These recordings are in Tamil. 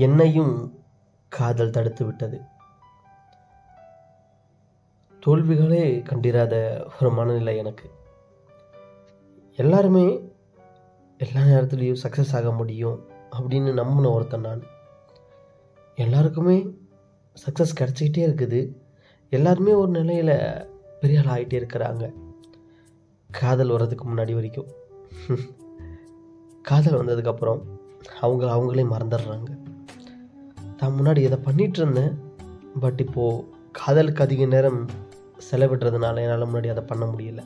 என்னையும் காதல் தடுத்து விட்டது. தோல்விகளே கண்டிராத ஒரு மனநிலை எனக்கு. எல்லாருமே எல்லா நேரத்துலேயும் சக்ஸஸ் ஆக முடியும் அப்படின்னு நம்பின ஒருத்தன் நான். எல்லாருக்குமே சக்ஸஸ் கிடச்சிக்கிட்டே இருக்குது. எல்லாருமே ஒரு நிலையில் பெரிய ஆள் ஆகிட்டே இருக்கிறாங்க. காதல் வர்றதுக்கு முன்னாடி வரைக்கும். காதல் வந்ததுக்கப்புறம் அவங்க அவங்களே மறந்துடுறாங்க. நான் முன்னாடி இதை பண்ணிகிட்டு இருந்தேன் பட் இப்போது காதலுக்கு அதிக நேரம் செலவிடுறதுனால என்னால் முன்னாடி அதை பண்ண முடியல.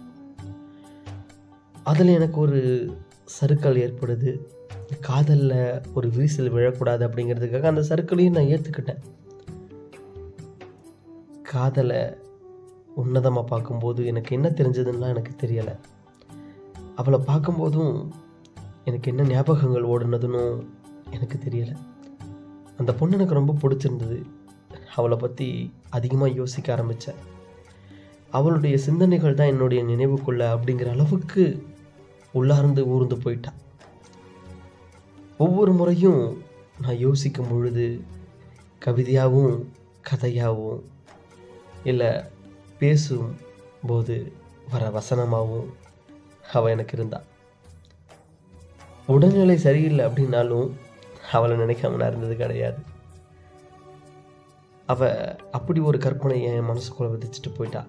அதில் எனக்கு ஒரு சறுக்கல் ஏற்படுது. காதலில் ஒரு விரிசல் விழக்கூடாது அப்படிங்கிறதுக்காக அந்த சறுக்களையும் நான் ஏற்றுக்கிட்டேன் காதலை உன்னதமாக பார்க்கும்போது எனக்கு என்ன தெரிஞ்சதுன்னா எனக்கு தெரியலை. அவளை பார்க்கும்போதும் எனக்கு என்ன ஞாபகங்கள் ஓடுனதுன்னு எனக்கு தெரியலை. அந்த பொண்ணு எனக்கு ரொம்ப பிடிச்சிருந்தது. அவளை பற்றி அதிகமாக யோசிக்க ஆரம்பித்தேன் அவளுடைய சிந்தனைகள் தான் என்னுடைய நினைவுக்குள்ள அப்படிங்கிற அளவுக்கு உள்ளார்ந்து ஊர்ந்து போயிட்டான் ஒவ்வொரு முறையும் நான் யோசிக்கும் பொழுது கவிதையாகவும் கதையாகவும் இல்லை பேசும் போது வர வசனமாகவும் அவள் எனக்கு இருந்தாள் உடல்நிலை சரியில்லை அப்படின்னாலும் அவளை நினைக்காம நான் இருந்தது கிடையாது. அவள் அப்படி ஒரு கற்பனை என் மனசுக்குள்ளே விதைச்சிட்டு போயிட்டா.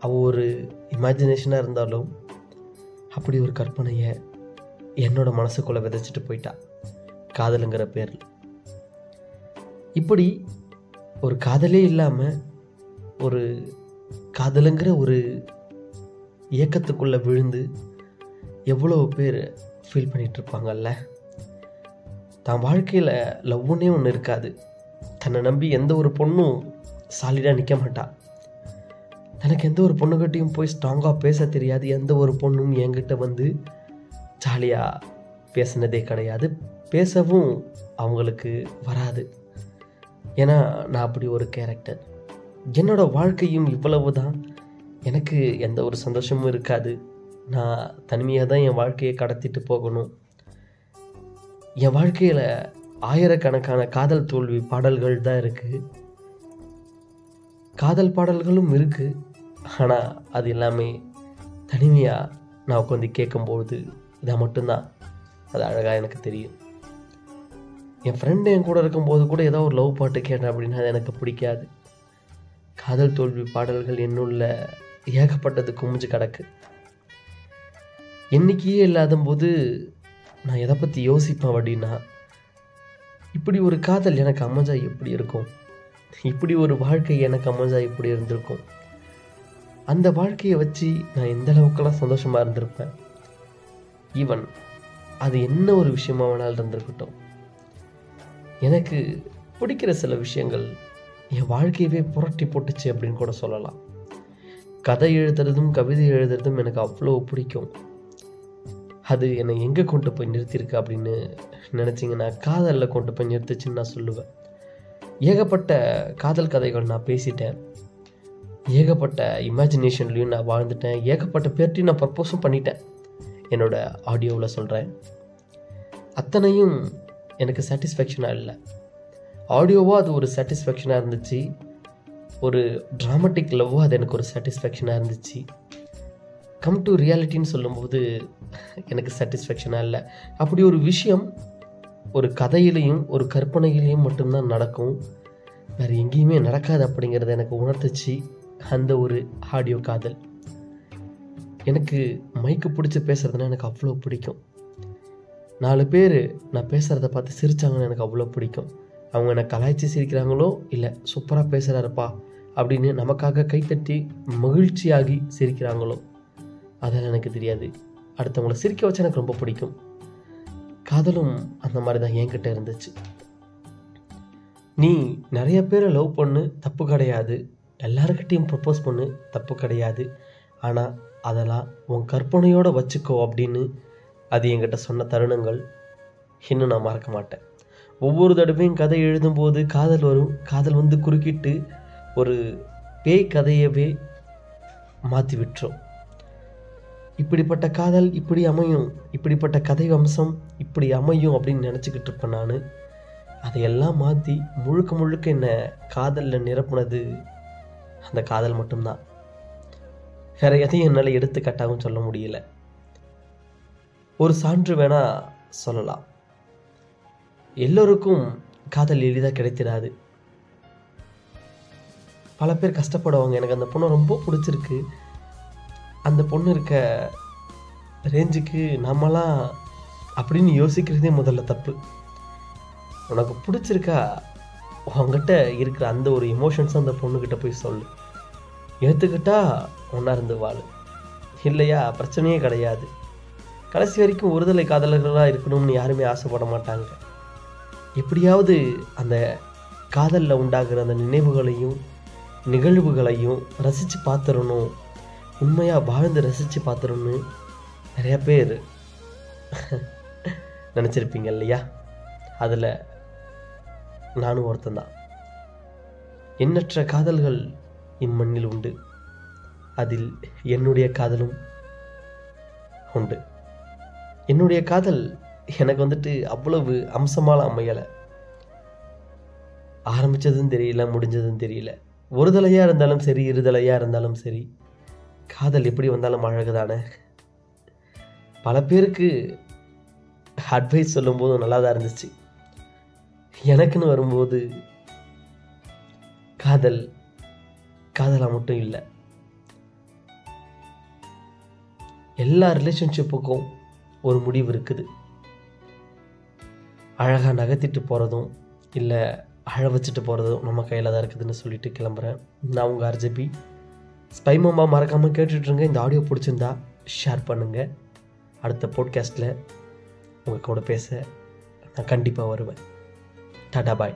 அவள் ஒரு இமேஜினேஷனாக இருந்தாலும் அப்படி ஒரு கற்பனையை என்னோட மனசுக்குள்ளே விதைச்சிட்டு போயிட்டா. காதலுங்கிற பேரில். இப்படி ஒரு காதலே இல்லாமல் ஒரு காதலுங்கிற ஒரு இயக்கத்துக்குள்ளே விழுந்து எவ்வளோ பேர் ஃபீல் பண்ணிகிட்ருப்பாங்கல்ல தான் வாழ்க்கையில் லவ்வுன்னே ஒன்று இருக்காது. தன்னை நம்பி எந்த ஒரு பொண்ணும் சாலிடாக நிற்க மாட்டா. எனக்கு எந்த ஒரு பொண்ணுக்கிட்டையும் போய் ஸ்ட்ராங்காக பேச தெரியாது. எந்த ஒரு பொண்ணும் என்கிட்ட வந்து ஜாலியாக பேசினதே கிடையாது. பேசவும் அவங்களுக்கு வராது. ஏன்னா நான் அப்படி ஒரு கேரக்டர் என்னோடய வாழ்க்கையும் இவ்வளவு தான் எனக்கு எந்த ஒரு சந்தோஷமும் இருக்காது. நான் தனிமையாக தான் என் வாழ்க்கையை கடத்திட்டு போகணும். என் வாழ்க்கையில் ஆயிரக்கணக்கான காதல் தோல்வி பாடல்கள் தான் இருக்குது காதல் பாடல்களும் இருக்குது ஆனால் அது எல்லாமே தனிமையாக நான் உட்காந்து கேட்கும்போது இதை மட்டும்தான். அது அழகாக எனக்கு தெரியும். என் ஃப்ரெண்டு என் கூட இருக்கும்போது கூட ஏதோ ஒரு லவ் பாட்டு கேட்டேன் அப்படின்னா அது எனக்கு பிடிக்காது. காதல் தோல்வி பாடல்கள் என்னுள்ள ஏகப்பட்டது குமிஞ்சு கிடக்கு. எண்ணிக்கையே இல்லாத போது நான் எதை பற்றி யோசிப்பேன் அப்படின்னா இப்படி ஒரு காதல் எனக்கு அமைஞ்சா எப்படி இருக்கும்? இப்படி ஒரு வாழ்க்கை எனக்கு அமைஞ்சா எப்படி இருந்திருக்கும்? அந்த வாழ்க்கையை வச்சு நான் எந்த அளவுக்கெல்லாம் சந்தோஷமாக இருந்திருப்பேன்? ஈவன் அது என்ன ஒரு விஷயமா வேணாலும் இருந்திருக்கட்டும். எனக்கு பிடிக்கிற சில விஷயங்கள் என் வாழ்க்கையவே புரட்டி போட்டுச்சு அப்படின்னு கூட சொல்லலாம். கதை எழுதுறதும் கவிதை எழுதுறதும் எனக்கு அவ்வளோ பிடிக்கும். அது என்னை எங்கே கொண்டு போய் நிறுத்தியிருக்கு அப்படின்னு நினச்சிங்கன்னா காதலில் கொண்டு போய் நிறுத்துச்சுன்னு நான் சொல்லுவேன். ஏகப்பட்ட காதல் கதைகள் நான் பேசிட்டேன். ஏகப்பட்ட இமேஜினேஷன்லேயும் நான் வாழ்ந்துட்டேன். ஏகப்பட்ட பேர்ட்டையும் நான் ப்ரப்போஸும் பண்ணிட்டேன். என்னோட ஆடியோவில் சொல்கிறேன் அத்தனையும் எனக்கு சாட்டிஸ்ஃபேக்ஷனாக இல்லை. ஆடியோவாக அது ஒரு சாட்டிஸ்ஃபேக்ஷனாக இருந்துச்சு. ஒரு ட்ராமட்டிக் லவ்வோ அது எனக்கு ஒரு சாட்டிஸ்ஃபேக்ஷனாக இருந்துச்சு. கம் டு ரியாலிட்டின்னு சொல்லும்போது எனக்கு சாட்டிஸ்ஃபேக்ஷனாக இல்லை. அப்படி ஒரு விஷயம் ஒரு கதையிலையும் ஒரு கற்பனையிலையும் மட்டும்தான் நடக்கும். வேறு எங்கேயுமே நடக்காது அப்படிங்கிறத எனக்கு உணர்த்துச்சு அந்த ஒரு ஆடியோ காதல். எனக்கு மைக்கு பிடிச்சி பேசுகிறதுனா எனக்கு அவ்வளோ பிடிக்கும். நாலு பேர் நான் பேசுகிறத பார்த்து சிரித்தாங்கன்னு எனக்கு அவ்வளோ பிடிக்கும். அவங்க என்னை கலாய்ச்சி சிரிக்கிறாங்களோ இல்லை சூப்பராக பேசுகிறாருப்பா அப்படின்னு நமக்காக கைத்தட்டி மகிழ்ச்சியாகி சிரிக்கிறாங்களோ. அதெல்லாம் எனக்கு தெரியாது. அடுத்தவங்களை சிரிக்க வச்சா எனக்கு ரொம்ப பிடிக்கும். காதலும் அந்த மாதிரி தான் என்கிட்ட இருந்துச்சு. நீ நிறைய பேரை லவ் பண்ணு தப்பு கிடையாது. எல்லாருக்கிட்டையும் ப்ரப்போஸ் பண்ணு தப்பு கிடையாது. ஆனால் அதெல்லாம் உன் கற்பனையோடு வச்சுக்கோ அப்படின்னு அது என்கிட்ட சொன்ன தருணங்கள் இன்னும் நான் மறக்க மாட்டேன். ஒவ்வொரு தடவையும் கதை எழுதும்போது காதல் வரும். காதல் வந்து குறுக்கிட்டு ஒரு பேய் கதையவே மாற்றி விட்டுரும். இப்படிப்பட்ட காதல் இப்படி அமையும் இப்படிப்பட்ட கதை வம்சம் இப்படி அமையும் அப்படின்னு நினச்சிக்கிட்டு இருப்பேன் நான். அதையெல்லாம் மாற்றி முழுக்க முழுக்க என்னை காதலில் நிரப்புனது அந்த காதல் மட்டும்தான். வேற எதையும் என்னால் எடுத்துக்காட்டாகவும் சொல்ல முடியல. ஒரு சான்று வேணால் சொல்லலாம். எல்லோருக்கும் காதல் எளிதாக கிடைத்திடாது. பல பேர் கஷ்டப்படுவாங்க. எனக்கு அந்த பொண்ணை ரொம்ப பிடிச்சிருக்கு. அந்த பொண்ணு இருக்க ரேஞ்சுக்கு நம்மலாம் அப்படின்னு யோசிக்கிறதே முதல்ல தப்பு. உனக்கு பிடிச்சிருக்கா? உங்ககிட்ட இருக்கிற அந்த ஒரு எமோஷன்ஸ் அந்த பொண்ணுக்கிட்ட போய் சொல்லு. ஏற்றுக்கிட்டா ஒன்றா இருந்து வாழு. இல்லையா? பிரச்சனையே கிடையாது. கடைசி வரைக்கும் ஒருதலை காதலர்களாக இருக்கணும்னு யாருமே ஆசைப்பட மாட்டாங்க. எப்படியாவது அந்த காதலில் உண்டாகிற அந்த நினைவுகளையும் நிகழ்வுகளையும் ரசித்து பார்த்துடணும். உண்மையாக வாழ்ந்து ரசித்து பார்த்துருன்னு நிறைய பேர் நினச்சிருப்பீங்க இல்லையா? அதில் நானும் ஒருத்தந்தான் எண்ணற்ற காதல்கள் இம்மண்ணில் உண்டு. அதில் என்னுடைய காதலும் உண்டு. என்னுடைய காதல் எனக்கு வந்துட்டு அவ்வளவு அம்சமால அமையலை. ஆரம்பித்ததும் தெரியல முடிஞ்சதும் தெரியல. ஒரு தலையாக இருந்தாலும் சரி இருதலையாக இருந்தாலும் சரி காதல் எப்படி வந்தாலும் அழகு தானே பல பேருக்கு அட்வைஸ் சொல்லும்போது நல்லா தான் இருந்துச்சு. எனக்குன்னு வரும்போது காதல் காதலாக மட்டும் இல்லை. எல்லா ரிலேஷன்ஷிப்புக்கும் ஒரு முடிவு இருக்குது. அழகாக நகர்த்திட்டு போகிறதும் இல்லை அழ வச்சுட்டு போகிறதும் நம்ம கையில் தான் இருக்குதுன்னு சொல்லிட்டு கிளம்புறேன். நான் உங்கள் ஆர்ஜிபி ஸ்பைமோமா மறக்காமல் கேட்டுட்ருங்க இந்த ஆடியோ பிடிச்சிருந்தா ஷேர் பண்ணுங்கள் அடுத்த போட்காஸ்ட்டில் உங்கள் கூட பேச நான் கண்டிப்பாக வருவேன். டாடா பாய்